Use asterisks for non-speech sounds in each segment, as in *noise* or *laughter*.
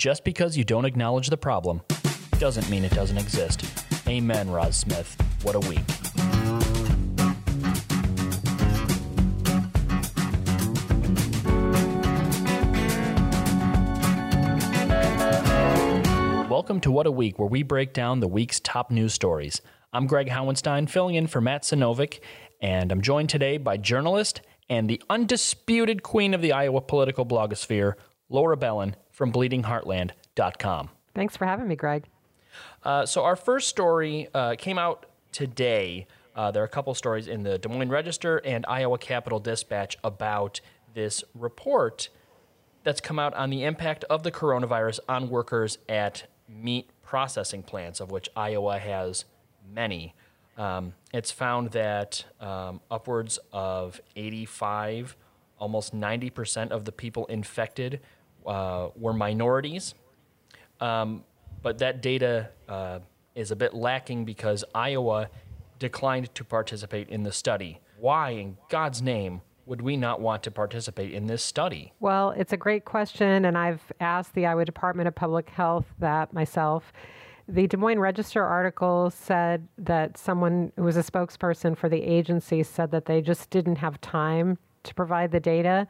Just because you don't acknowledge the problem doesn't mean it doesn't exist. Amen, Roz Smith. What a week. Welcome to What a Week, where we break down the week's top news stories. I'm Greg Howenstein, filling in for Matt Sinovic, and I'm joined today by journalist and the undisputed queen of the Iowa political blogosphere, Laura Belin from BleedingHeartland.com. Thanks for having me, Greg. Uh, so, our first story uh, came out today. Uh, there are a couple stories in the Des Moines Register and Iowa Capital Dispatch about this report that's come out on the impact of the coronavirus on workers at meat processing plants, of which Iowa has many. Um, it's found that um, upwards of 85, almost 90% of the people infected uh, were minorities. Um, but that data uh, is a bit lacking because Iowa declined to participate in the study. Why, in God's name, would we not want to participate in this study? Well, it's a great question, and I've asked the Iowa Department of Public Health that myself. The Des Moines Register article said that someone who was a spokesperson for the agency said that they just didn't have time to provide the data.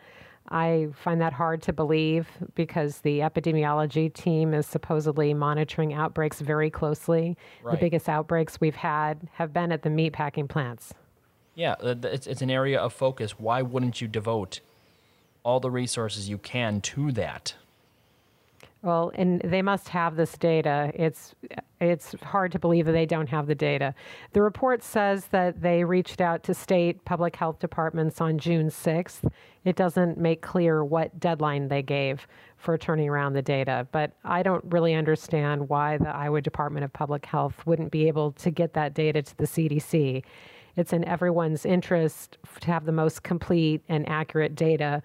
I find that hard to believe because the epidemiology team is supposedly monitoring outbreaks very closely. Right. The biggest outbreaks we've had have been at the meatpacking plants. Yeah, it's, it's an area of focus. Why wouldn't you devote all the resources you can to that? Well, and they must have this data. It's it's hard to believe that they don't have the data. The report says that they reached out to state public health departments on June 6th. It doesn't make clear what deadline they gave for turning around the data, but I don't really understand why the Iowa Department of Public Health wouldn't be able to get that data to the CDC. It's in everyone's interest to have the most complete and accurate data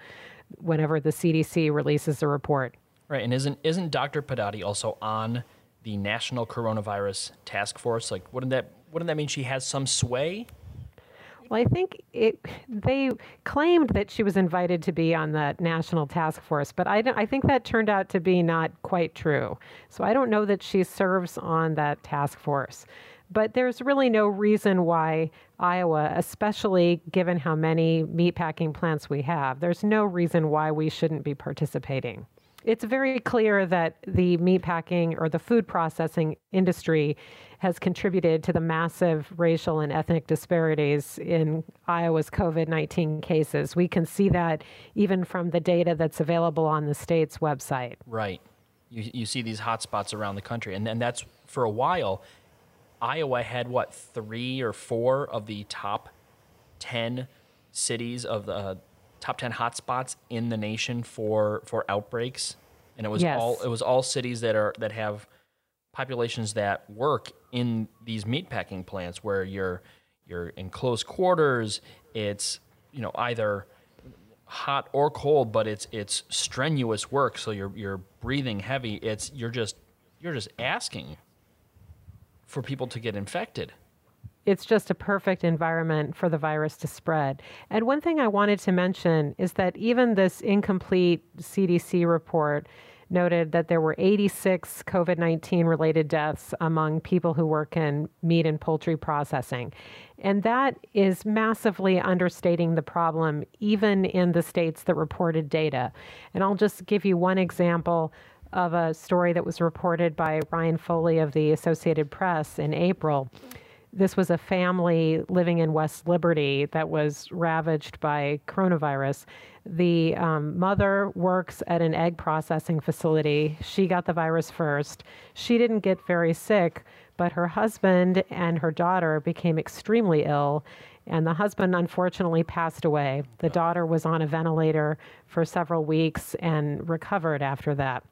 whenever the CDC releases a report. Right, and isn't isn't Dr. Pedati also on the National Coronavirus Task Force? Like, wouldn't that wouldn't that mean she has some sway? Well, I think it. They claimed that she was invited to be on the national task force, but I, I think that turned out to be not quite true. So I don't know that she serves on that task force. But there's really no reason why Iowa, especially given how many meatpacking plants we have, there's no reason why we shouldn't be participating it's very clear that the meatpacking or the food processing industry has contributed to the massive racial and ethnic disparities in Iowa's COVID 19 cases. We can see that even from the data that's available on the state's website. Right. You, you see these hotspots around the country, and, and that's for a while. Iowa had what, three or four of the top 10 cities of the top 10 hotspots in the nation for for outbreaks. And it was yes. all it was all cities that are that have populations that work in these meatpacking plants where you're you're in close quarters. It's you know either hot or cold but it's it's strenuous work. So you're you're breathing heavy. It's you're just you're just asking for people to get infected it's just a perfect environment for the virus to spread. And one thing I wanted to mention is that even this incomplete CDC report noted that there were 86 COVID 19 related deaths among people who work in meat and poultry processing. And that is massively understating the problem, even in the states that reported data. And I'll just give you one example of a story that was reported by Ryan Foley of the Associated Press in April this was a family living in West Liberty that was ravaged by coronavirus. The um, mother works at an egg processing facility. She got the virus first. She didn't get very sick, but her husband and her daughter became extremely ill. And the husband unfortunately passed away. The daughter was on a ventilator for several weeks and recovered after that.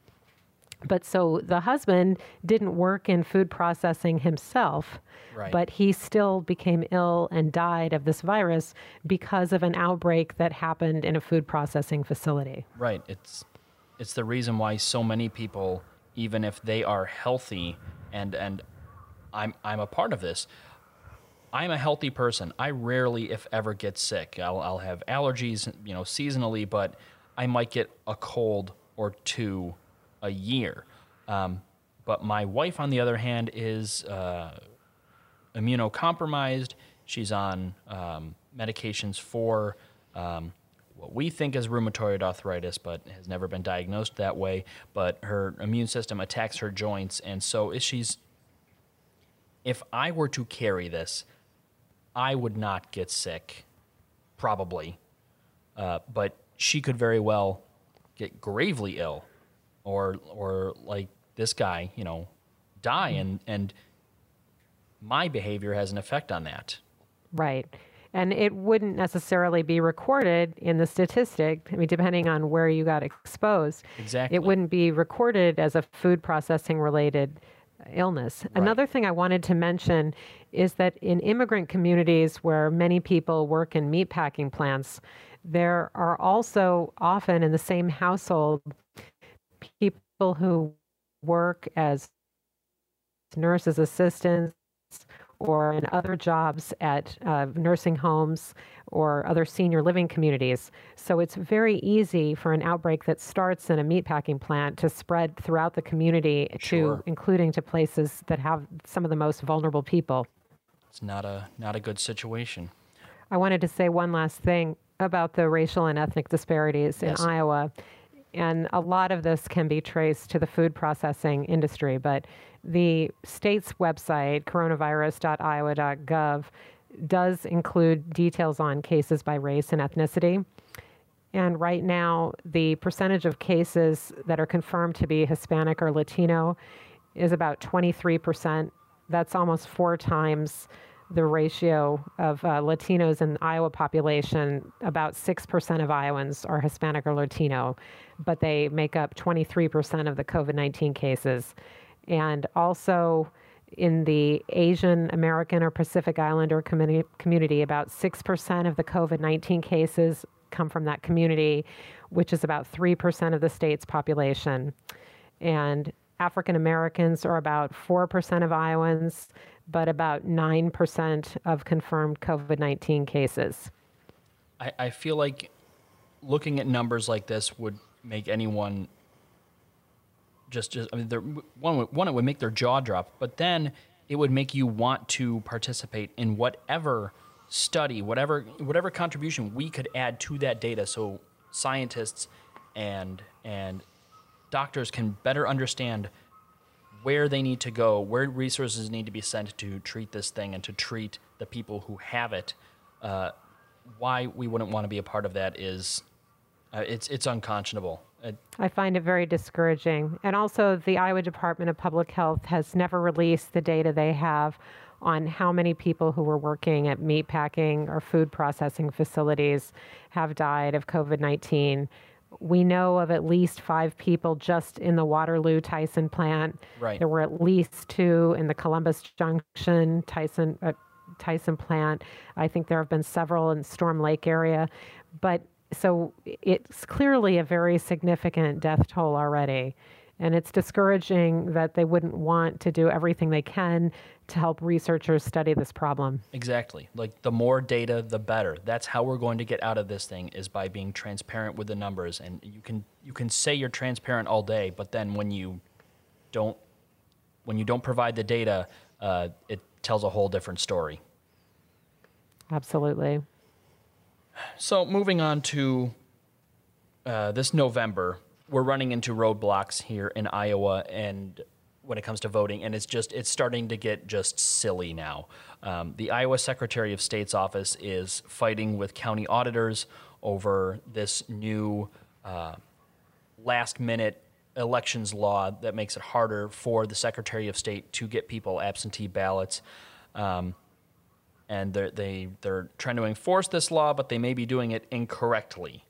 But so the husband didn't work in food processing himself, right. but he still became ill and died of this virus because of an outbreak that happened in a food processing facility. Right. It's it's the reason why so many people, even if they are healthy, and and I'm I'm a part of this. I'm a healthy person. I rarely, if ever, get sick. I'll, I'll have allergies, you know, seasonally, but I might get a cold or two a year. Um, but my wife, on the other hand, is uh, immunocompromised. She's on um, medications for um, what we think is rheumatoid arthritis, but has never been diagnosed that way. But her immune system attacks her joints, and so if she's. If I were to carry this, I would not get sick, probably, uh, but she could very well get gravely ill, or or like this guy, you know, die, and and my behavior has an effect on that. Right. And it wouldn't necessarily be recorded in the statistic. I mean, depending on where you got exposed, Exactly. it wouldn't be recorded as a food processing related illness. Another thing I wanted to mention is that in immigrant communities where many people work in meatpacking plants, there are also often in the same household people who work as nurses assistants or in other jobs at uh, nursing homes or other senior living communities. So it's very easy for an outbreak that starts in a meatpacking plant to spread throughout the community Sure. to including to places that have some of the most vulnerable people. It's not a not a good situation. I wanted to say one last thing about the racial and ethnic disparities in Iowa. And a lot of this can be traced to the food processing industry, but the state's website, coronavirus.iowa.gov, does include details on cases by race and ethnicity. And right now, the percentage of cases that are confirmed to be Hispanic or Latino is about 23%. That's almost four times the ratio of uh, Latinos in the Iowa population. About 6% of Iowans are Hispanic or Latino, but they make up 23% of the COVID 19 cases. And also, in the Asian American or Pacific Islander communi- community, about 6% of the COVID 19 cases come from that community, which is about 3% of the state's population. And African Americans are about 4% of Iowans, but about 9% of confirmed COVID 19 cases. I, I feel like looking at numbers like this would make anyone just just I mean there one one it would make their jaw drop, but then it would make you want to participate in whatever study, whatever whatever contribution we could add to that data so scientists and and doctors can better understand where they need to go, where resources need to be sent to treat this thing and to treat the people who have it. Uh, why we wouldn't want to be a part of that is uh, it's it's unconscionable. Uh, I find it very discouraging. And also, the Iowa Department of Public Health has never released the data they have on how many people who were working at meatpacking or food processing facilities have died of COVID 19. We know of at least five people just in the Waterloo Tyson plant. Right. There were at least two in the Columbus Junction Tyson uh, Tyson plant. I think there have been several in Storm Lake area, but so it's clearly a very significant death toll already. And it's discouraging that they wouldn't want to do everything they can to help researchers study this problem. exactly. Like the more data, the better. That's how we're going to get out of this thing is by being transparent with the numbers. And you can you can say you're transparent all day, but then when you don't when you don't provide the data, uh, it tells a whole different story. Absolutely. So moving on to uh, this November, we're running into roadblocks here in Iowa, and when it comes to voting, and it's just it's starting to get just silly now. Um, the Iowa Secretary of State's office is fighting with county auditors over this new uh, last minute elections law that makes it harder for the Secretary of State to get people absentee ballots. Um, and they're, they, they're trying to enforce this law, but they may be doing it incorrectly.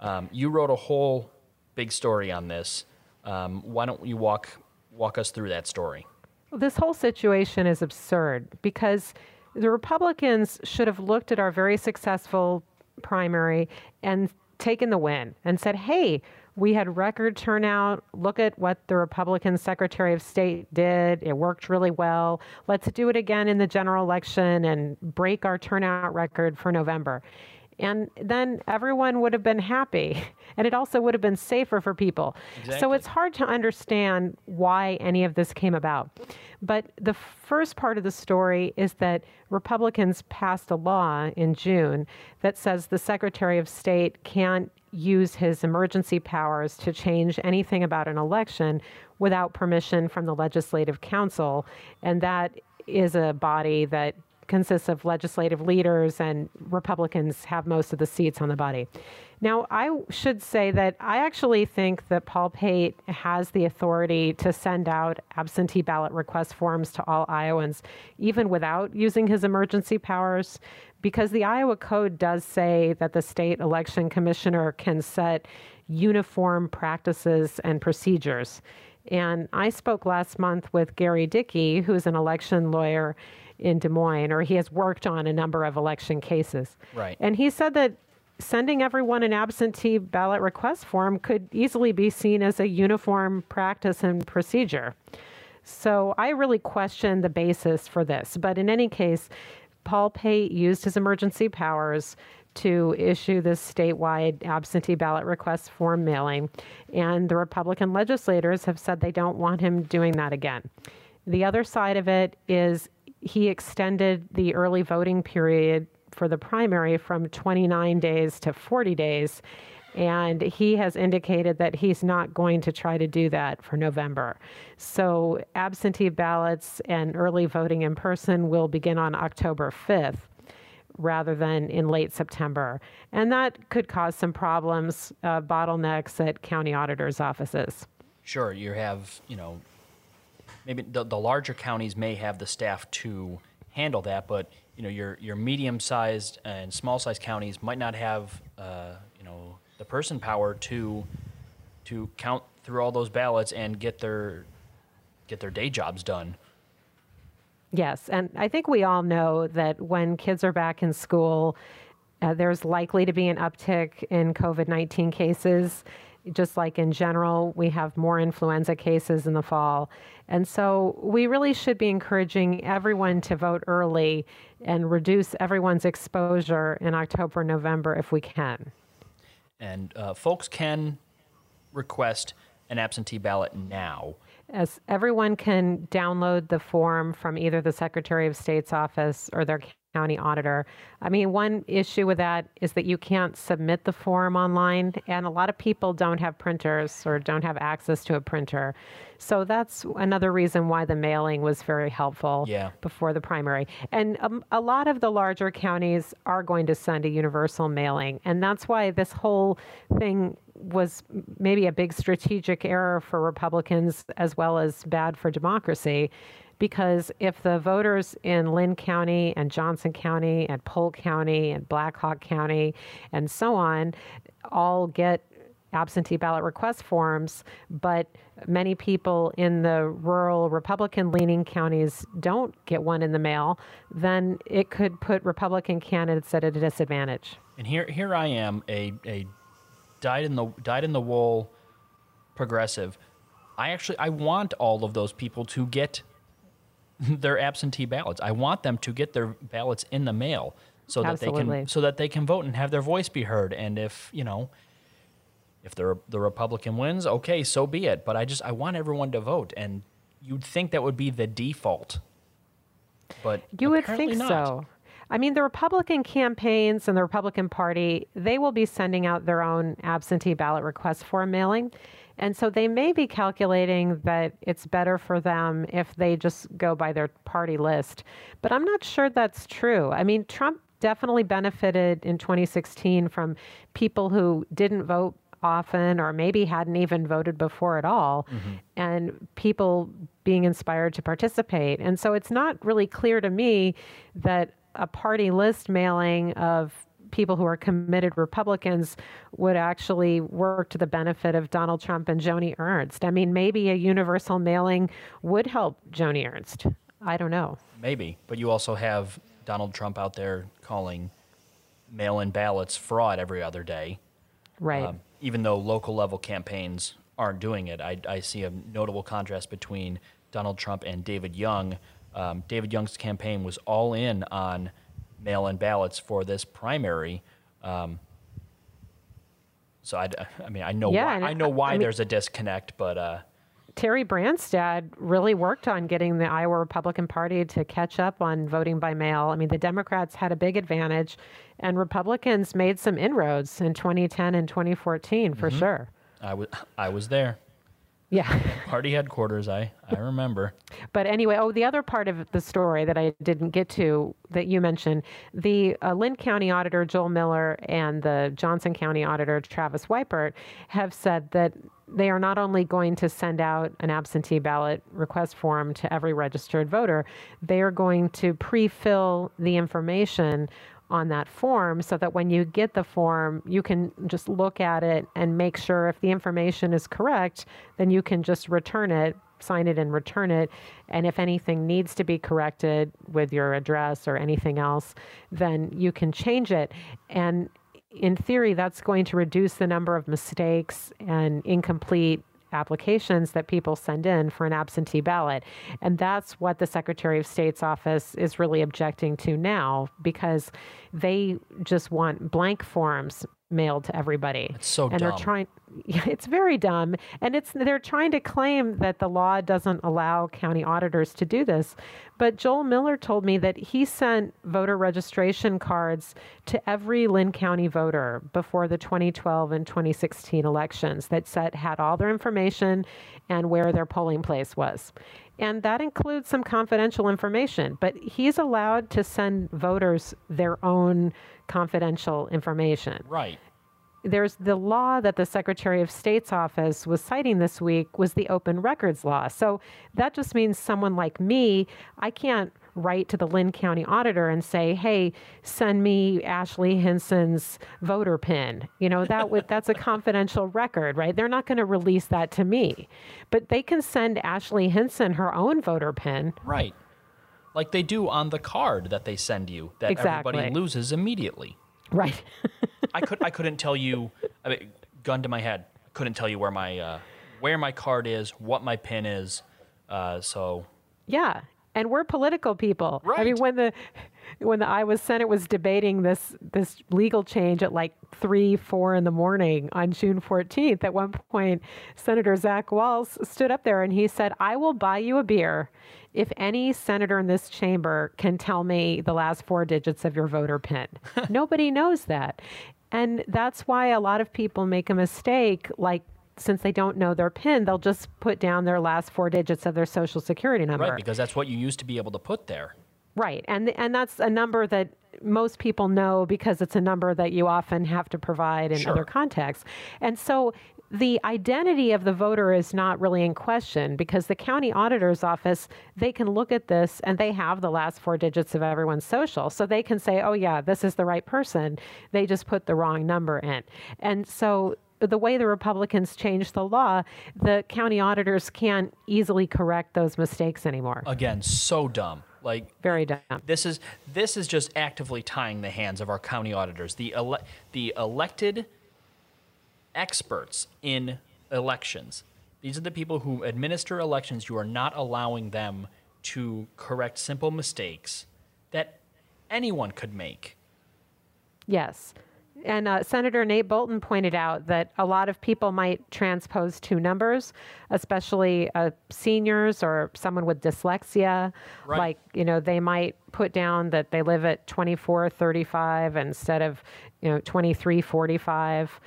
Um, you wrote a whole big story on this. Um, why don't you walk, walk us through that story? This whole situation is absurd because the Republicans should have looked at our very successful primary and taken the win and said, hey, we had record turnout. Look at what the Republican Secretary of State did. It worked really well. Let's do it again in the general election and break our turnout record for November. And then everyone would have been happy. *laughs* And it also would have been safer for people. Exactly. So it's hard to understand why any of this came about. But the first part of the story is that Republicans passed a law in June that says the Secretary of State can't use his emergency powers to change anything about an election without permission from the Legislative Council. And that is a body that consists of legislative leaders, and Republicans have most of the seats on the body. Now, I should say that I actually think that Paul Pate has the authority to send out absentee ballot request forms to all Iowans, even without using his emergency powers, because the Iowa Code does say that the state election commissioner can set uniform practices and procedures. And I spoke last month with Gary Dickey, who's an election lawyer in Des Moines, or he has worked on a number of election cases. Right. And he said that sending everyone an absentee ballot request form could easily be seen as a uniform practice and procedure. So I really question the basis for this. But in any case, Paul Pate used his emergency powers to issue this statewide absentee ballot request form mailing, and the Republican legislators have said they don't want him doing that again. The other side of it is he extended the early voting period for the primary from 29 days to 40 days. And he has indicated that he's not going to try to do that for November. So, absentee ballots and early voting in person will begin on October 5th rather than in late September. And that could cause some problems, uh, bottlenecks at county auditors' offices. Sure, you have, you know, maybe the, the larger counties may have the staff to handle that, but you know your your medium sized and small sized counties might not have uh, you know the person power to to count through all those ballots and get their get their day jobs done. Yes, and I think we all know that when kids are back in school, uh, there's likely to be an uptick in COVID 19 cases. Just like in general, we have more influenza cases in the fall. And so we really should be encouraging everyone to vote early and reduce everyone's exposure in October, November if we can. And uh, folks can request an absentee ballot now. As everyone can download the form from either the Secretary of State's office or their county auditor. I mean, one issue with that is that you can't submit the form online, and a lot of people don't have printers or don't have access to a printer. So that's another reason why the mailing was very helpful yeah. before the primary. And um, a lot of the larger counties are going to send a universal mailing, and that's why this whole thing was maybe a big strategic error for Republicans as well as bad for democracy because if the voters in Linn County and Johnson County and Polk County and Black Hawk County and so on all get absentee ballot request forms, but many people in the rural Republican leaning counties don't get one in the mail, then it could put Republican candidates at a disadvantage. And here here I am, a, a dyed in the dyed in the wool progressive. I actually I want all of those people to get *laughs* their absentee ballots. I want them to get their ballots in the mail so that Absolutely. they can so that they can vote and have their voice be heard. And if you know, if the the Republican wins, okay, so be it. But I just I want everyone to vote, and you'd think that would be the default. But you would think not. so. I mean, the Republican campaigns and the Republican Party, they will be sending out their own absentee ballot request form mailing. And so they may be calculating that it's better for them if they just go by their party list. But I'm not sure that's true. I mean, Trump definitely benefited in 2016 from people who didn't vote often or maybe hadn't even voted before at all mm-hmm. and people being inspired to participate. And so it's not really clear to me that a party list mailing of people who are committed Republicans would actually work to the benefit of Donald Trump and Joni Ernst. I mean, maybe a universal mailing would help Joni Ernst. I don't know. Maybe, but you also have Donald Trump out there calling mail-in ballots fraud every other day. Right. Um, even though local level campaigns aren't doing it, I, I, see a notable contrast between Donald Trump and David Young. Um, David Young's campaign was all in on mail in ballots for this primary, Um, so I, I mean, I know Yeah, why, I know why I mean- there's a disconnect, but uh, Terry Branstad really worked on getting the Iowa Republican Party to catch up on voting by mail. I mean, the Democrats had a big advantage, and Republicans made some inroads in 2010 and 2014 for Mm-hmm. sure. I was I was there. Yeah. *laughs* Party headquarters. I I remember. But anyway, oh, the other part of the story that I didn't get to that you mentioned the uh, Linn County Auditor Joel Miller and the Johnson County Auditor Travis Weipert have said that they are not only going to send out an absentee ballot request form to every registered voter, they are going to pre fill the information on that form so that when you get the form, you can just look at it and make sure if the information is correct, then you can just return it, sign it and return it. And if anything needs to be corrected with your address or anything else, then you can change it. And in theory, that's going to reduce the number of mistakes and incomplete applications that people send in for an absentee ballot. And that's what the Secretary of State's office is really objecting to now because they just want blank forms mailed to everybody. It's so and dumb. they're trying *laughs* it's very dumb and it's they're trying to claim that the law doesn't allow county auditors to do this. But Joel Miller told me that he sent voter registration cards to every Linn County voter before the 2012 and 2016 elections that said had all their information and where their polling place was. And that includes some confidential information, but he's allowed to send voters their own confidential information Right. there's the law that the Secretary of State's office was citing this week was the open records law. So that just means someone like me, I can't write to the Linn County auditor and say, "Hey, send me Ashley Hinson's voter pin." You know, that would that's a *laughs* confidential record, right? They're not going to release that to me. But they can send Ashley Hinson her own voter pin. Right. Like they do on the card that they send you that everybody loses immediately. Right. *laughs* I could I couldn't tell you. I mean, gun to my head, I couldn't tell you where my uh, where my card is, what my pin is. Uh, so Yeah, and we're political people. I mean, when the when the Iowa Senate was debating this this legal change at like three, four in the morning on June 14th, at one point, Senator Zach Wahls stood up there and he said, "I will buy you a beer." If any senator in this chamber can tell me the last four digits of your voter pin, *laughs* nobody knows that. And that's why a lot of people make a mistake, like since they don't know their PIN, they'll just put down their last four digits of their social security number. right, because that's what you used to be able to put there. Right. And and that's a number that most people know because it's a number that you often have to provide in Sure. other contexts. And so the identity of the voter is not really in question because the county auditor's office they can look at this and they have the last four digits of everyone's social so they can say oh yeah this is the right person they just put the wrong number in and so the way the Republicans changed the law, the county auditors can't easily correct those mistakes anymore. Again, so dumb. Like Very dumb. this is this is just actively tying the hands of our county auditors. The ele- the elected experts in elections. These are the people who administer elections. You are not allowing them to correct simple mistakes that anyone could make. Yes. And uh, Senator Nate Boulton pointed out that a lot of people might transpose two numbers, especially uh, seniors or someone with dyslexia. Right. Like, you know, they might put down that they live at 2435 instead of, you know, 2345.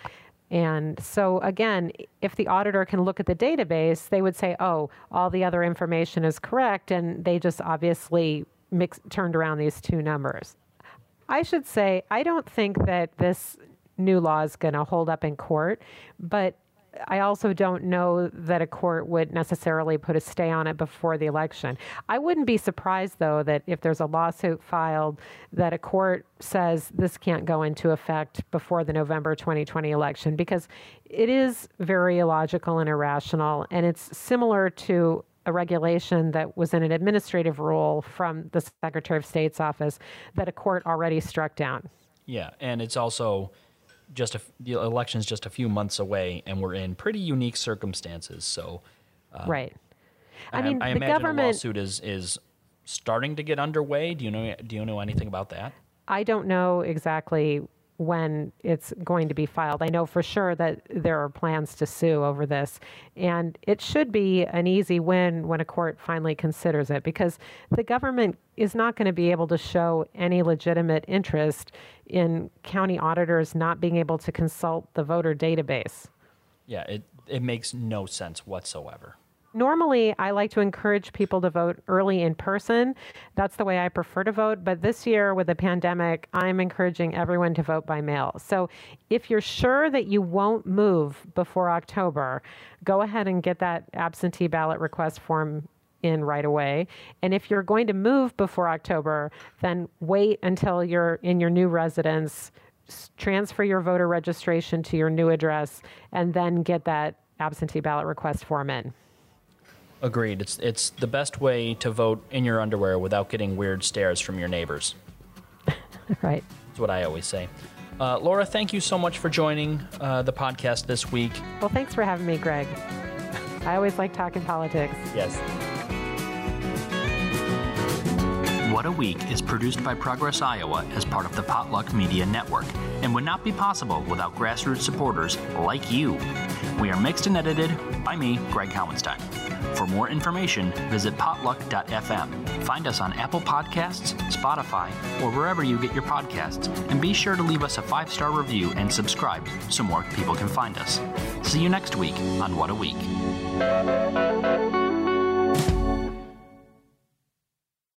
And so, again, if the auditor can look at the database, they would say, oh, all the other information is correct. And they just obviously mix, turned around these two numbers. I should say, I don't think that this new law is going to hold up in court, but I also don't know that a court would necessarily put a stay on it before the election. I wouldn't be surprised, though, that if there's a lawsuit filed, that a court says this can't go into effect before the November 2020 election because it is very illogical and irrational, and it's similar to a regulation that was in an administrative rule from the Secretary of State's office that a court already struck down. Yeah, and it's also just a, the election's just a few months away, and we're in pretty unique circumstances. So, uh, right. I mean, I the imagine a government. lawsuit is is starting to get underway. Do you know Do you know anything about that? I don't know exactly when it's going to be filed. I know for sure that there are plans to sue over this, and it should be an easy win when a court finally considers it because the government is not going to be able to show any legitimate interest in county auditors not being able to consult the voter database. Yeah, it, it makes no sense whatsoever. Normally, I like to encourage people to vote early in person. That's the way I prefer to vote. But this year, with the pandemic, I'm encouraging everyone to vote by mail. So if you're sure that you won't move before October, go ahead and get that absentee ballot request form in right away. And if you're going to move before October, then wait until you're in your new residence, transfer your voter registration to your new address, and then get that absentee ballot request form in. Agreed. It's it's the best way to vote in your underwear without getting weird stares from your neighbors. *laughs* right. That's what I always say. Uh, Laura, thank you so much for joining uh, the podcast this week. Well, thanks for having me, Greg. I always like talking politics. Yes. What a Week is produced by Progress Iowa as part of the Potluck Media Network and would not be possible without grassroots supporters like you. We are mixed and edited by me, Greg Howenstein. For more information, visit potluck.fm. Find us on Apple Podcasts, Spotify, or wherever you get your podcasts, and be sure to leave us a five star review and subscribe so more people can find us. See you next week on What a Week.